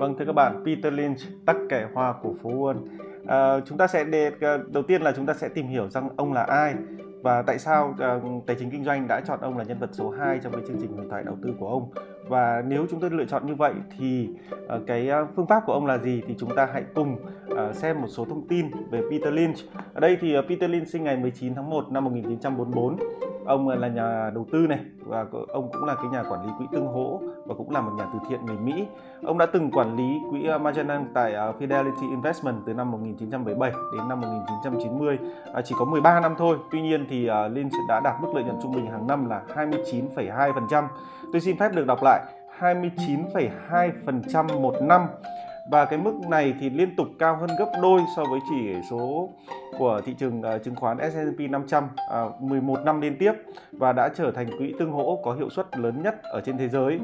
Vâng thưa các bạn, Peter Lynch, tắc kẻ hoa của phố Wall. À, chúng ta sẽ đề, à, đầu tiên là chúng ta sẽ tìm hiểu rằng ông là ai và tại sao uh, tài chính kinh doanh đã chọn ông là nhân vật số 2 trong cái chương trình huyền thoại đầu tư của ông và nếu chúng tôi lựa chọn như vậy thì uh, cái phương pháp của ông là gì thì chúng ta hãy cùng À, xem một số thông tin về Peter Lynch. Ở đây thì à, Peter Lynch sinh ngày 19 tháng 1 năm 1944 ông à, là nhà đầu tư này và ông cũng là cái nhà quản lý quỹ tương hỗ và cũng là một nhà từ thiện người Mỹ. Ông đã từng quản lý quỹ Magellan tại Fidelity Investment từ năm 1977 đến năm 1990, chỉ có 13 năm thôi. Tuy nhiên thì Lynch đã đạt mức lợi nhuận trung bình hàng năm là 29,2%. Tôi xin phép được đọc lại 29,2% một năm và cái mức này thì liên tục cao hơn gấp đôi so với chỉ số của thị trường uh, chứng khoán S&P 500 uh, 11 năm liên tiếp và đã trở thành quỹ tương hỗ có hiệu suất lớn nhất ở trên thế giới.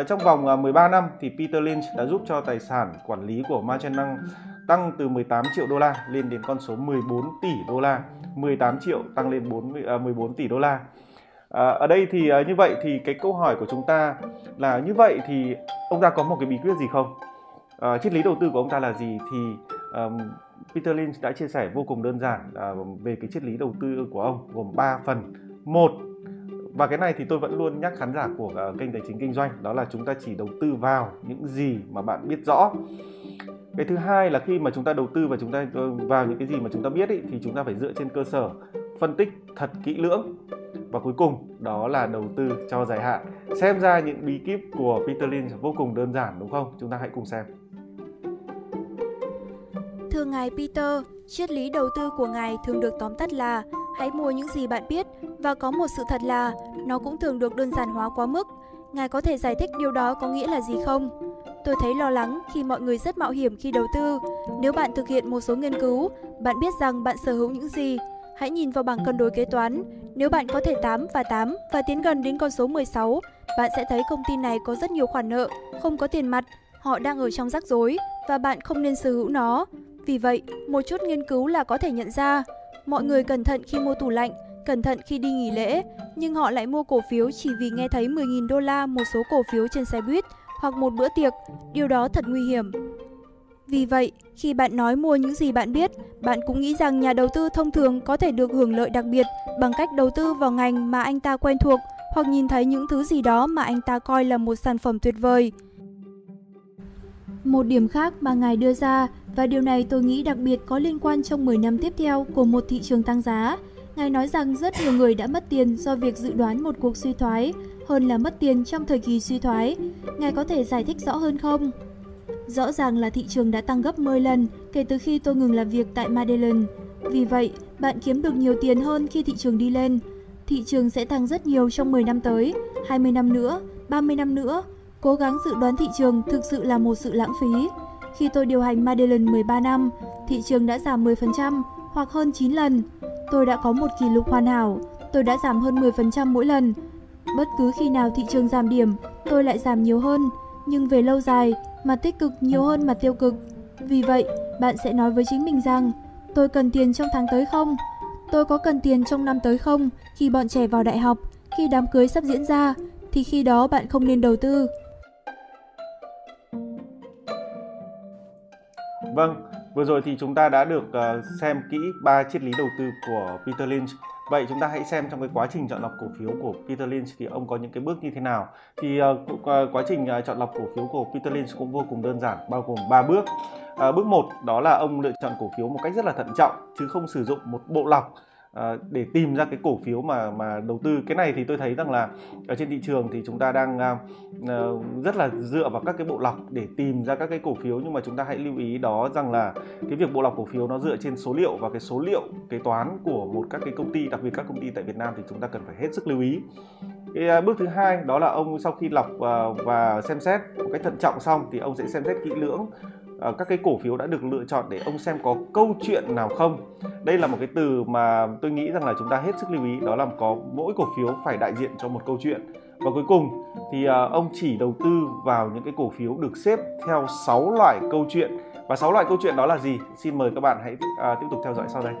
Uh, trong vòng à, uh, 13 năm thì Peter Lynch đã giúp cho tài sản quản lý của Magellan tăng từ 18 triệu đô la lên đến con số 14 tỷ đô la, 18 triệu tăng lên 4, uh, 14 tỷ đô la. À, ở đây thì à, như vậy thì cái câu hỏi của chúng ta là như vậy thì ông ta có một cái bí quyết gì không? Uh, triết lý đầu tư của ông ta là gì thì um, Peter Lynch đã chia sẻ vô cùng đơn giản uh, về cái triết lý đầu tư của ông gồm 3 phần. Một và cái này thì tôi vẫn luôn nhắc khán giả của uh, kênh tài chính kinh doanh đó là chúng ta chỉ đầu tư vào những gì mà bạn biết rõ. Cái thứ hai là khi mà chúng ta đầu tư và chúng ta vào những cái gì mà chúng ta biết ý, thì chúng ta phải dựa trên cơ sở phân tích thật kỹ lưỡng và cuối cùng đó là đầu tư cho dài hạn. Xem ra những bí kíp của Peter Lynch vô cùng đơn giản đúng không? Chúng ta hãy cùng xem. Thưa ngài Peter, triết lý đầu tư của ngài thường được tóm tắt là hãy mua những gì bạn biết và có một sự thật là nó cũng thường được đơn giản hóa quá mức. Ngài có thể giải thích điều đó có nghĩa là gì không? Tôi thấy lo lắng khi mọi người rất mạo hiểm khi đầu tư. Nếu bạn thực hiện một số nghiên cứu, bạn biết rằng bạn sở hữu những gì. Hãy nhìn vào bảng cân đối kế toán. Nếu bạn có thể 8 và 8 và tiến gần đến con số 16, bạn sẽ thấy công ty này có rất nhiều khoản nợ, không có tiền mặt, họ đang ở trong rắc rối và bạn không nên sở hữu nó. Vì vậy, một chút nghiên cứu là có thể nhận ra, mọi người cẩn thận khi mua tủ lạnh, cẩn thận khi đi nghỉ lễ, nhưng họ lại mua cổ phiếu chỉ vì nghe thấy 10.000 đô la một số cổ phiếu trên xe buýt hoặc một bữa tiệc, điều đó thật nguy hiểm. Vì vậy, khi bạn nói mua những gì bạn biết, bạn cũng nghĩ rằng nhà đầu tư thông thường có thể được hưởng lợi đặc biệt bằng cách đầu tư vào ngành mà anh ta quen thuộc hoặc nhìn thấy những thứ gì đó mà anh ta coi là một sản phẩm tuyệt vời. Một điểm khác mà ngài đưa ra và điều này tôi nghĩ đặc biệt có liên quan trong 10 năm tiếp theo của một thị trường tăng giá. Ngài nói rằng rất nhiều người đã mất tiền do việc dự đoán một cuộc suy thoái hơn là mất tiền trong thời kỳ suy thoái. Ngài có thể giải thích rõ hơn không? Rõ ràng là thị trường đã tăng gấp 10 lần kể từ khi tôi ngừng làm việc tại Madeline. Vì vậy, bạn kiếm được nhiều tiền hơn khi thị trường đi lên. Thị trường sẽ tăng rất nhiều trong 10 năm tới, 20 năm nữa, 30 năm nữa. Cố gắng dự đoán thị trường thực sự là một sự lãng phí. Khi tôi điều hành Madeline 13 năm, thị trường đã giảm 10% hoặc hơn 9 lần. Tôi đã có một kỷ lục hoàn hảo, tôi đã giảm hơn 10% mỗi lần. Bất cứ khi nào thị trường giảm điểm, tôi lại giảm nhiều hơn, nhưng về lâu dài, mặt tích cực nhiều hơn mặt tiêu cực. Vì vậy, bạn sẽ nói với chính mình rằng, tôi cần tiền trong tháng tới không? Tôi có cần tiền trong năm tới không? Khi bọn trẻ vào đại học, khi đám cưới sắp diễn ra, thì khi đó bạn không nên đầu tư. Vâng, vừa rồi thì chúng ta đã được uh, xem kỹ ba triết lý đầu tư của Peter Lynch. Vậy chúng ta hãy xem trong cái quá trình chọn lọc cổ phiếu của Peter Lynch thì ông có những cái bước như thế nào. Thì uh, quá trình uh, chọn lọc cổ phiếu của Peter Lynch cũng vô cùng đơn giản, bao gồm 3 bước. À, bước 1 đó là ông lựa chọn cổ phiếu một cách rất là thận trọng chứ không sử dụng một bộ lọc Ờ, để tìm ra cái cổ phiếu mà mà đầu tư. Cái này thì tôi thấy rằng là ở trên thị trường thì chúng ta đang uh, rất là dựa vào các cái bộ lọc để tìm ra các cái cổ phiếu. Nhưng mà chúng ta hãy lưu ý đó rằng là cái việc bộ lọc cổ phiếu nó dựa trên số liệu và cái số liệu kế toán của một các cái công ty đặc biệt các công ty tại Việt Nam thì chúng ta cần phải hết sức lưu ý. Cái uh, bước thứ hai đó là ông sau khi lọc uh, và xem xét một cách thận trọng xong thì ông sẽ xem xét kỹ lưỡng. Ờ, các cái cổ phiếu đã được lựa chọn để ông xem có câu chuyện nào không? Đây là một cái từ mà tôi nghĩ rằng là chúng ta hết sức lưu ý đó là có mỗi cổ phiếu phải đại diện cho một câu chuyện. Và cuối cùng thì uh, ông chỉ đầu tư vào những cái cổ phiếu được xếp theo 6 loại câu chuyện. Và 6 loại câu chuyện đó là gì? Xin mời các bạn hãy uh, tiếp tục theo dõi sau đây.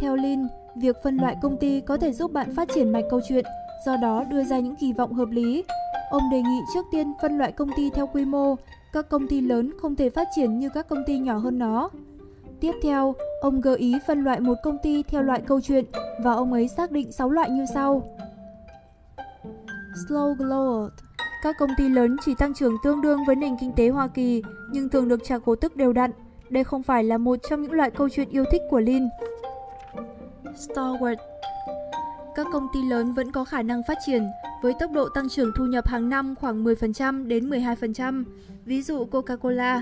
Theo Lin, việc phân loại công ty có thể giúp bạn phát triển mạch câu chuyện, do đó đưa ra những kỳ vọng hợp lý. Ông đề nghị trước tiên phân loại công ty theo quy mô, các công ty lớn không thể phát triển như các công ty nhỏ hơn nó. Tiếp theo, ông gợi ý phân loại một công ty theo loại câu chuyện và ông ấy xác định 6 loại như sau. Slow growth Các công ty lớn chỉ tăng trưởng tương đương với nền kinh tế Hoa Kỳ nhưng thường được trả cổ tức đều đặn. Đây không phải là một trong những loại câu chuyện yêu thích của Lin. Stalwart Các công ty lớn vẫn có khả năng phát triển với tốc độ tăng trưởng thu nhập hàng năm khoảng 10% đến 12%. Ví dụ Coca-Cola,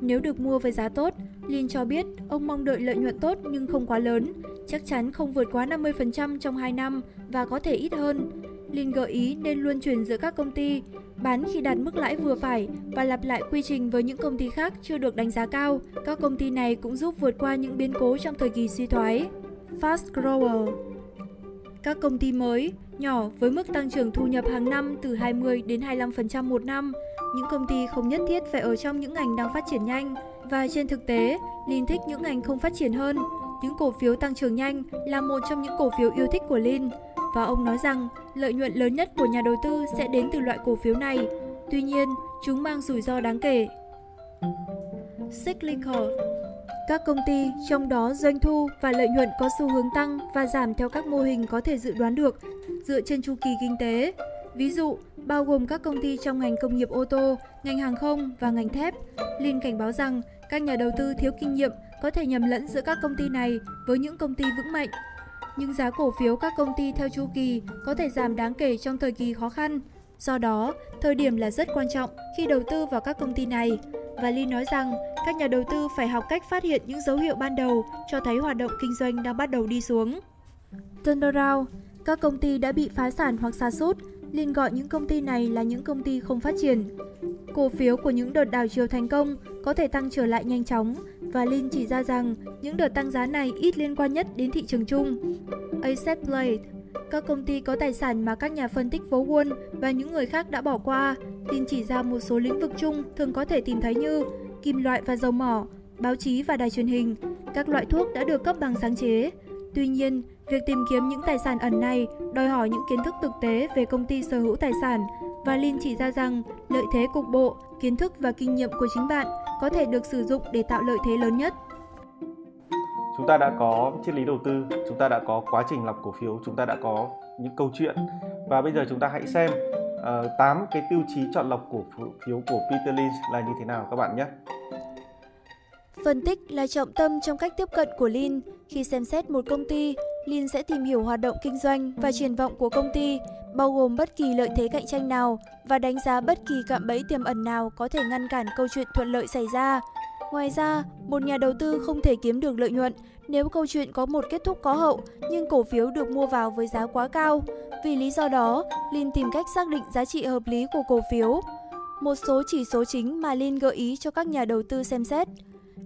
nếu được mua với giá tốt, Lin cho biết ông mong đợi lợi nhuận tốt nhưng không quá lớn, chắc chắn không vượt quá 50% trong 2 năm và có thể ít hơn. Lin gợi ý nên luân chuyển giữa các công ty, bán khi đạt mức lãi vừa phải và lặp lại quy trình với những công ty khác chưa được đánh giá cao. Các công ty này cũng giúp vượt qua những biến cố trong thời kỳ suy thoái. Fast Grower các công ty mới, nhỏ với mức tăng trưởng thu nhập hàng năm từ 20 đến 25% một năm, những công ty không nhất thiết phải ở trong những ngành đang phát triển nhanh. Và trên thực tế, Lin thích những ngành không phát triển hơn. Những cổ phiếu tăng trưởng nhanh là một trong những cổ phiếu yêu thích của Lin. Và ông nói rằng lợi nhuận lớn nhất của nhà đầu tư sẽ đến từ loại cổ phiếu này. Tuy nhiên, chúng mang rủi ro đáng kể. Cyclical các công ty, trong đó doanh thu và lợi nhuận có xu hướng tăng và giảm theo các mô hình có thể dự đoán được dựa trên chu kỳ kinh tế. Ví dụ, bao gồm các công ty trong ngành công nghiệp ô tô, ngành hàng không và ngành thép. liên cảnh báo rằng các nhà đầu tư thiếu kinh nghiệm có thể nhầm lẫn giữa các công ty này với những công ty vững mạnh. Nhưng giá cổ phiếu các công ty theo chu kỳ có thể giảm đáng kể trong thời kỳ khó khăn. Do đó, thời điểm là rất quan trọng khi đầu tư vào các công ty này. Và Lee nói rằng các nhà đầu tư phải học cách phát hiện những dấu hiệu ban đầu cho thấy hoạt động kinh doanh đang bắt đầu đi xuống. Turnaround Các công ty đã bị phá sản hoặc sa sút Lin gọi những công ty này là những công ty không phát triển. Cổ phiếu của những đợt đảo chiều thành công có thể tăng trở lại nhanh chóng và Lin chỉ ra rằng những đợt tăng giá này ít liên quan nhất đến thị trường chung. Asset Play, các công ty có tài sản mà các nhà phân tích phố Wall và những người khác đã bỏ qua. Tin chỉ ra một số lĩnh vực chung thường có thể tìm thấy như kim loại và dầu mỏ, báo chí và đài truyền hình, các loại thuốc đã được cấp bằng sáng chế. Tuy nhiên, việc tìm kiếm những tài sản ẩn này đòi hỏi những kiến thức thực tế về công ty sở hữu tài sản và Lin chỉ ra rằng lợi thế cục bộ, kiến thức và kinh nghiệm của chính bạn có thể được sử dụng để tạo lợi thế lớn nhất. Chúng ta đã có triết lý đầu tư chúng ta đã có quá trình lọc cổ phiếu chúng ta đã có những câu chuyện. Và bây giờ chúng ta hãy xem Ờ, uh, 8 cái tiêu chí chọn lọc cổ phiếu của Peter Lynch là như thế nào các bạn nhé. Phân tích là trọng tâm trong cách tiếp cận của Lin. Khi xem xét một công ty, Lin sẽ tìm hiểu hoạt động kinh doanh và triển vọng của công ty, bao gồm bất kỳ lợi thế cạnh tranh nào và đánh giá bất kỳ cạm bẫy tiềm ẩn nào có thể ngăn cản câu chuyện thuận lợi xảy ra. Ngoài ra, một nhà đầu tư không thể kiếm được lợi nhuận nếu câu chuyện có một kết thúc có hậu nhưng cổ phiếu được mua vào với giá quá cao. Vì lý do đó, Lin tìm cách xác định giá trị hợp lý của cổ phiếu. Một số chỉ số chính mà Lin gợi ý cho các nhà đầu tư xem xét.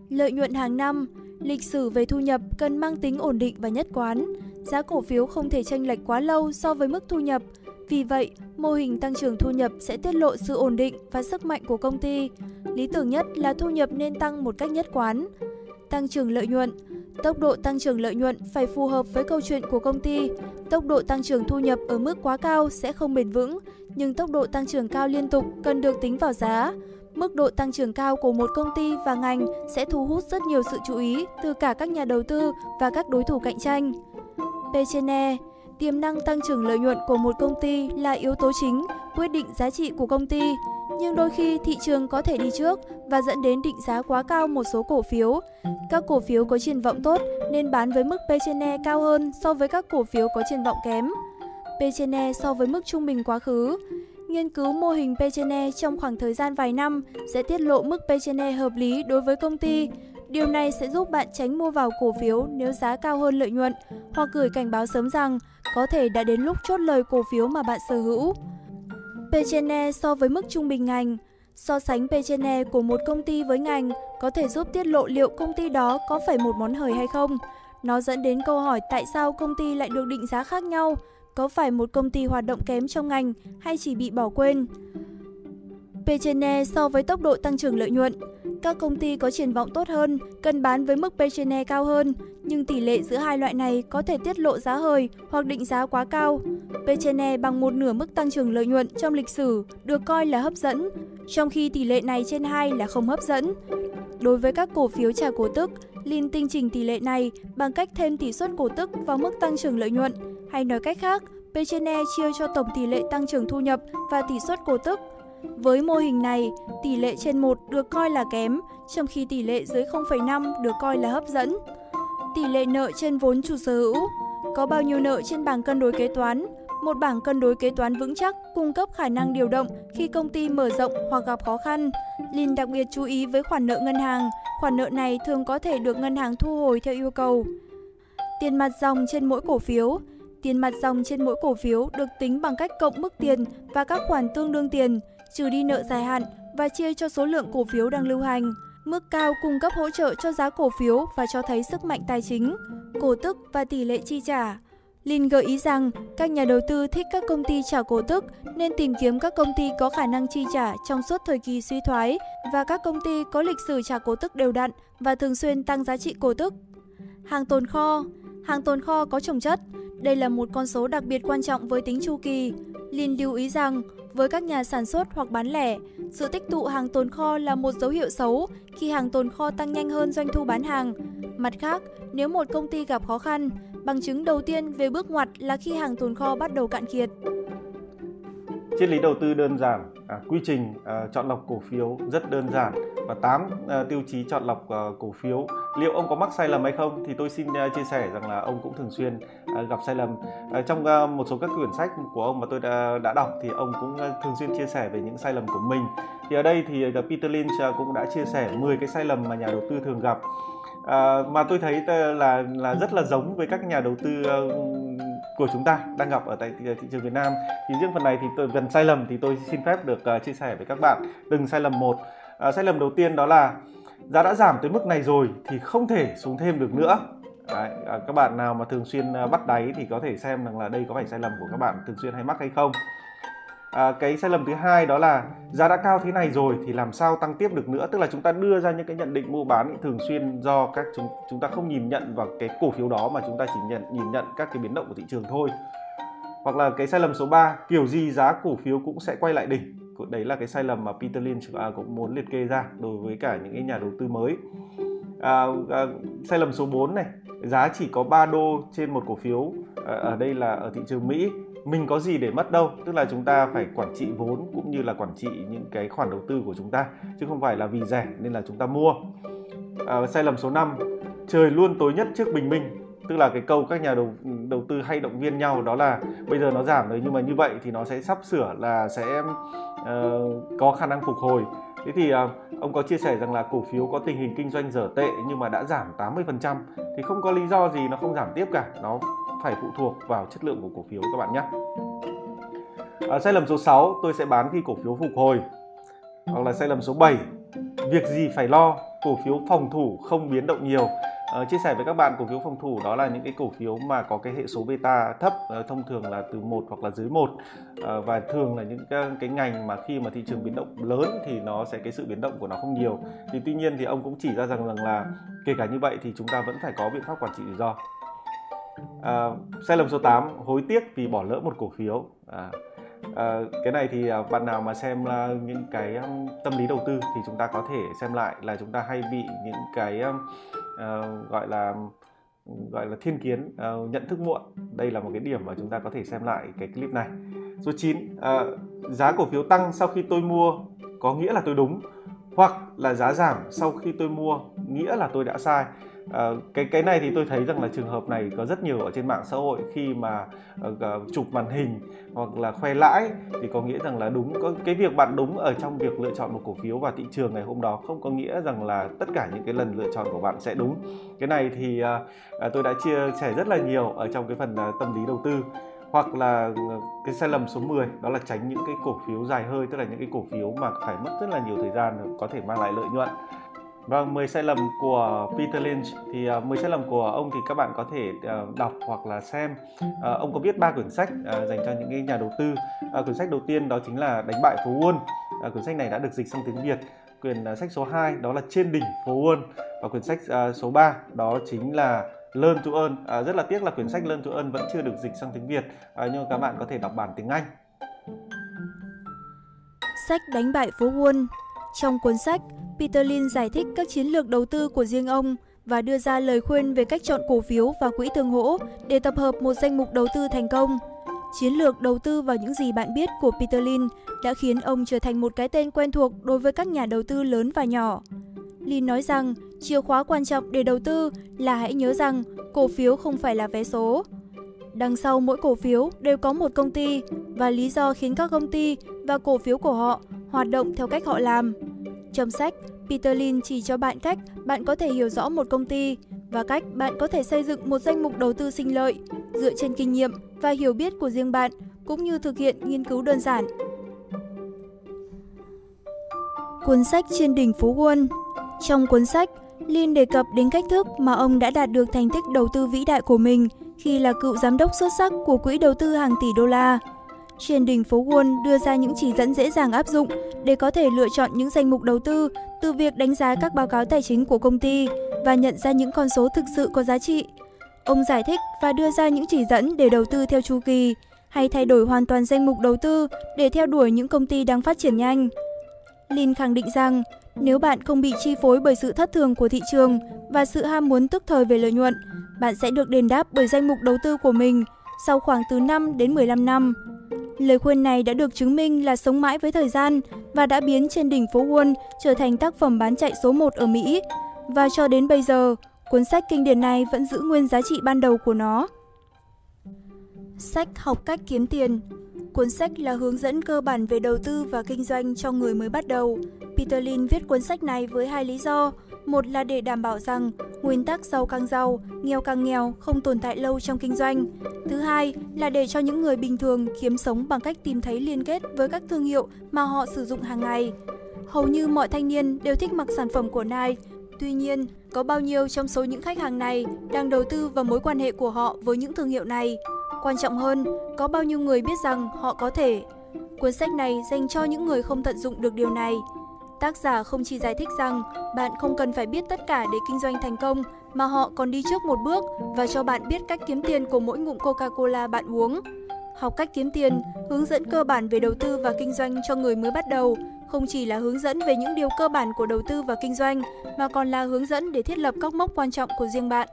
Lợi nhuận hàng năm, lịch sử về thu nhập cần mang tính ổn định và nhất quán. Giá cổ phiếu không thể chênh lệch quá lâu so với mức thu nhập. Vì vậy, mô hình tăng trưởng thu nhập sẽ tiết lộ sự ổn định và sức mạnh của công ty. Lý tưởng nhất là thu nhập nên tăng một cách nhất quán. Tăng trưởng lợi nhuận Tốc độ tăng trưởng lợi nhuận phải phù hợp với câu chuyện của công ty. Tốc độ tăng trưởng thu nhập ở mức quá cao sẽ không bền vững, nhưng tốc độ tăng trưởng cao liên tục cần được tính vào giá. Mức độ tăng trưởng cao của một công ty và ngành sẽ thu hút rất nhiều sự chú ý từ cả các nhà đầu tư và các đối thủ cạnh tranh. P trên E Tiềm năng tăng trưởng lợi nhuận của một công ty là yếu tố chính quyết định giá trị của công ty, nhưng đôi khi thị trường có thể đi trước và dẫn đến định giá quá cao một số cổ phiếu. Các cổ phiếu có triển vọng tốt nên bán với mức P E cao hơn so với các cổ phiếu có triển vọng kém. P E so với mức trung bình quá khứ. Nghiên cứu mô hình P E trong khoảng thời gian vài năm sẽ tiết lộ mức P E hợp lý đối với công ty. Điều này sẽ giúp bạn tránh mua vào cổ phiếu nếu giá cao hơn lợi nhuận hoặc gửi cảnh báo sớm rằng có thể đã đến lúc chốt lời cổ phiếu mà bạn sở hữu. P/E so với mức trung bình ngành So sánh P/E của một công ty với ngành có thể giúp tiết lộ liệu công ty đó có phải một món hời hay không. Nó dẫn đến câu hỏi tại sao công ty lại được định giá khác nhau, có phải một công ty hoạt động kém trong ngành hay chỉ bị bỏ quên. P/E so với tốc độ tăng trưởng lợi nhuận các công ty có triển vọng tốt hơn, cần bán với mức P/E cao hơn, nhưng tỷ lệ giữa hai loại này có thể tiết lộ giá hời hoặc định giá quá cao. P/E bằng một nửa mức tăng trưởng lợi nhuận trong lịch sử được coi là hấp dẫn, trong khi tỷ lệ này trên 2 là không hấp dẫn. Đối với các cổ phiếu trả cổ tức, Lin tinh chỉnh tỷ lệ này bằng cách thêm tỷ suất cổ tức vào mức tăng trưởng lợi nhuận, hay nói cách khác, P/E chia cho tổng tỷ lệ tăng trưởng thu nhập và tỷ suất cổ tức. Với mô hình này, tỷ lệ trên 1 được coi là kém, trong khi tỷ lệ dưới 0,5 được coi là hấp dẫn. Tỷ lệ nợ trên vốn chủ sở hữu Có bao nhiêu nợ trên bảng cân đối kế toán? Một bảng cân đối kế toán vững chắc cung cấp khả năng điều động khi công ty mở rộng hoặc gặp khó khăn. Lin đặc biệt chú ý với khoản nợ ngân hàng. Khoản nợ này thường có thể được ngân hàng thu hồi theo yêu cầu. Tiền mặt dòng trên mỗi cổ phiếu Tiền mặt dòng trên mỗi cổ phiếu được tính bằng cách cộng mức tiền và các khoản tương đương tiền, trừ đi nợ dài hạn và chia cho số lượng cổ phiếu đang lưu hành. Mức cao cung cấp hỗ trợ cho giá cổ phiếu và cho thấy sức mạnh tài chính, cổ tức và tỷ lệ chi trả. Lin gợi ý rằng các nhà đầu tư thích các công ty trả cổ tức nên tìm kiếm các công ty có khả năng chi trả trong suốt thời kỳ suy thoái và các công ty có lịch sử trả cổ tức đều đặn và thường xuyên tăng giá trị cổ tức. Hàng tồn kho Hàng tồn kho có trồng chất. Đây là một con số đặc biệt quan trọng với tính chu kỳ. Lin lưu ý rằng với các nhà sản xuất hoặc bán lẻ, sự tích tụ hàng tồn kho là một dấu hiệu xấu khi hàng tồn kho tăng nhanh hơn doanh thu bán hàng. Mặt khác, nếu một công ty gặp khó khăn, bằng chứng đầu tiên về bước ngoặt là khi hàng tồn kho bắt đầu cạn kiệt. Triết lý đầu tư đơn giản, à, quy trình à, chọn lọc cổ phiếu rất đơn giản và 8 à, tiêu chí chọn lọc à, cổ phiếu. Liệu ông có mắc sai lầm hay không thì tôi xin à, chia sẻ rằng là ông cũng thường xuyên à, gặp sai lầm. À, trong à, một số các quyển sách của ông mà tôi đã, đã đọc thì ông cũng à, thường xuyên chia sẻ về những sai lầm của mình. Thì ở đây thì à, Peter Lynch à, cũng đã chia sẻ 10 cái sai lầm mà nhà đầu tư thường gặp. À, mà tôi thấy à, là là rất là giống với các nhà đầu tư à, của chúng ta đang gặp ở tại ờ, thị trường Việt Nam. Thì riêng phần này thì tôi, gần sai lầm thì tôi xin phép được uh, chia sẻ với các bạn. Từng sai lầm một. Uh, sai lầm đầu tiên đó là giá đã giảm tới mức này rồi thì không thể xuống thêm được nữa. Đấy, các bạn nào mà thường xuyên bắt đáy thì có thể xem rằng là đây có phải sai lầm của các bạn thường xuyên hay mắc hay không à, cái sai lầm thứ hai đó là giá đã cao thế này rồi thì làm sao tăng tiếp được nữa? Tức là chúng ta đưa ra những cái nhận định mua bán thường xuyên do các chúng chúng ta không nhìn nhận vào cái cổ phiếu đó mà chúng ta chỉ nhận nhìn nhận các cái biến động của thị trường thôi. Hoặc là cái sai lầm số 3 kiểu gì giá cổ phiếu cũng sẽ quay lại đỉnh. Đấy là cái sai lầm mà Peter Lynch cũng muốn liệt kê ra đối với cả những cái nhà đầu tư mới. À, à, sai lầm số 4 này giá chỉ có 3 đô trên một cổ phiếu à, ở đây là ở thị trường Mỹ mình có gì để mất đâu tức là chúng ta phải quản trị vốn cũng như là quản trị những cái khoản đầu tư của chúng ta chứ không phải là vì rẻ nên là chúng ta mua. À, sai lầm số 5 trời luôn tối nhất trước bình minh tức là cái câu các nhà đầu đầu tư hay động viên nhau đó là bây giờ nó giảm rồi nhưng mà như vậy thì nó sẽ sắp sửa là sẽ uh, có khả năng phục hồi thế thì ờ, ông có chia sẻ rằng là cổ phiếu có tình hình kinh doanh dở tệ nhưng mà đã giảm 80% thì không có lý do gì nó không giảm tiếp cả nó phải phụ thuộc vào chất lượng của cổ phiếu các bạn nhé. À, sai lầm số 6 tôi sẽ bán khi cổ phiếu phục hồi. Hoặc là sai lầm số 7 việc gì phải lo cổ phiếu phòng thủ không biến động nhiều. Ờ, chia sẻ với các bạn cổ phiếu phòng thủ đó là những cái cổ phiếu mà có cái hệ số beta thấp ờ, thông thường là từ 1 hoặc là dưới 1 ờ, và thường là những cái, cái ngành mà khi mà thị trường biến động lớn thì nó sẽ cái sự biến động của nó không nhiều. Thì tuy nhiên thì ông cũng chỉ ra rằng rằng là kể cả như vậy thì chúng ta vẫn phải có biện pháp quản trị rủi ro. À, sai lầm số 8 hối tiếc vì bỏ lỡ một cổ phiếu. À, à, cái này thì ờ, bạn nào mà xem là những cái tâm lý đầu tư thì chúng ta có thể xem lại là chúng ta hay bị những cái uh, gọi là gọi là thiên kiến uh, nhận thức muộn. Đây là một cái điểm mà chúng ta có thể xem lại cái clip này. Số 9 uh, giá cổ phiếu tăng sau khi tôi mua có nghĩa là tôi đúng hoặc là giá giảm sau khi tôi mua nghĩa là tôi đã sai. À, cái cái này thì tôi thấy rằng là trường hợp này có rất nhiều ở trên mạng xã hội khi mà uh, chụp màn hình hoặc là khoe lãi thì có nghĩa rằng là đúng có cái việc bạn đúng ở trong việc lựa chọn một cổ phiếu và thị trường ngày hôm đó không có nghĩa rằng là tất cả những cái lần lựa chọn của bạn sẽ đúng. Cái này thì uh, tôi đã chia sẻ rất là nhiều ở trong cái phần uh, tâm lý đầu tư hoặc là cái sai lầm số 10 đó là tránh những cái cổ phiếu dài hơi tức là những cái cổ phiếu mà phải mất rất là nhiều thời gian có thể mang lại lợi nhuận. Vâng, 10 sai lầm của Peter Lynch thì à, uh, 10 sai lầm của ông thì các bạn có thể uh, đọc hoặc là xem. Uh, ông có viết ba quyển sách uh, dành cho những cái nhà đầu tư. Uh, quyển sách đầu tiên đó chính là Đánh bại phố Wall. Uh, quyển sách này đã được dịch sang tiếng Việt. quyển uh, sách số 2 đó là Trên đỉnh phố Wall và quyển sách uh, số 3 đó chính là Learn to Earn. Uh, rất là tiếc là quyển sách Learn to Earn vẫn chưa được dịch sang tiếng Việt uh, nhưng các bạn có thể đọc bản tiếng Anh. Sách đánh bại phố Wall Trong cuốn sách, Peter Lin giải thích các chiến lược đầu tư của riêng ông và đưa ra lời khuyên về cách chọn cổ phiếu và quỹ tương hỗ để tập hợp một danh mục đầu tư thành công. Chiến lược đầu tư vào những gì bạn biết của Peter Lin đã khiến ông trở thành một cái tên quen thuộc đối với các nhà đầu tư lớn và nhỏ. Lin nói rằng chìa khóa quan trọng để đầu tư là hãy nhớ rằng cổ phiếu không phải là vé số. Đằng sau mỗi cổ phiếu đều có một công ty và lý do khiến các công ty và cổ phiếu của họ hoạt động theo cách họ làm. Trong sách, Peter Lin chỉ cho bạn cách bạn có thể hiểu rõ một công ty và cách bạn có thể xây dựng một danh mục đầu tư sinh lợi dựa trên kinh nghiệm và hiểu biết của riêng bạn cũng như thực hiện nghiên cứu đơn giản. Cuốn sách trên đỉnh phú quân. Trong cuốn sách, Lin đề cập đến cách thức mà ông đã đạt được thành tích đầu tư vĩ đại của mình khi là cựu giám đốc xuất sắc của quỹ đầu tư hàng tỷ đô la. Trên đỉnh phố Wall đưa ra những chỉ dẫn dễ dàng áp dụng để có thể lựa chọn những danh mục đầu tư từ việc đánh giá các báo cáo tài chính của công ty và nhận ra những con số thực sự có giá trị. Ông giải thích và đưa ra những chỉ dẫn để đầu tư theo chu kỳ hay thay đổi hoàn toàn danh mục đầu tư để theo đuổi những công ty đang phát triển nhanh. Lin khẳng định rằng nếu bạn không bị chi phối bởi sự thất thường của thị trường và sự ham muốn tức thời về lợi nhuận, bạn sẽ được đền đáp bởi danh mục đầu tư của mình sau khoảng từ 5 đến 15 năm. Lời khuyên này đã được chứng minh là sống mãi với thời gian và đã biến trên đỉnh phố Wall trở thành tác phẩm bán chạy số 1 ở Mỹ. Và cho đến bây giờ, cuốn sách kinh điển này vẫn giữ nguyên giá trị ban đầu của nó. Sách học cách kiếm tiền Cuốn sách là hướng dẫn cơ bản về đầu tư và kinh doanh cho người mới bắt đầu. Peter Lin viết cuốn sách này với hai lý do. Một là để đảm bảo rằng nguyên tắc giàu càng giàu, nghèo càng nghèo không tồn tại lâu trong kinh doanh. Thứ hai là để cho những người bình thường kiếm sống bằng cách tìm thấy liên kết với các thương hiệu mà họ sử dụng hàng ngày. Hầu như mọi thanh niên đều thích mặc sản phẩm của Nike. Tuy nhiên, có bao nhiêu trong số những khách hàng này đang đầu tư vào mối quan hệ của họ với những thương hiệu này? Quan trọng hơn, có bao nhiêu người biết rằng họ có thể. Cuốn sách này dành cho những người không tận dụng được điều này. Tác giả không chỉ giải thích rằng bạn không cần phải biết tất cả để kinh doanh thành công, mà họ còn đi trước một bước và cho bạn biết cách kiếm tiền của mỗi ngụm Coca-Cola bạn uống. Học cách kiếm tiền, hướng dẫn cơ bản về đầu tư và kinh doanh cho người mới bắt đầu, không chỉ là hướng dẫn về những điều cơ bản của đầu tư và kinh doanh, mà còn là hướng dẫn để thiết lập các mốc quan trọng của riêng bạn.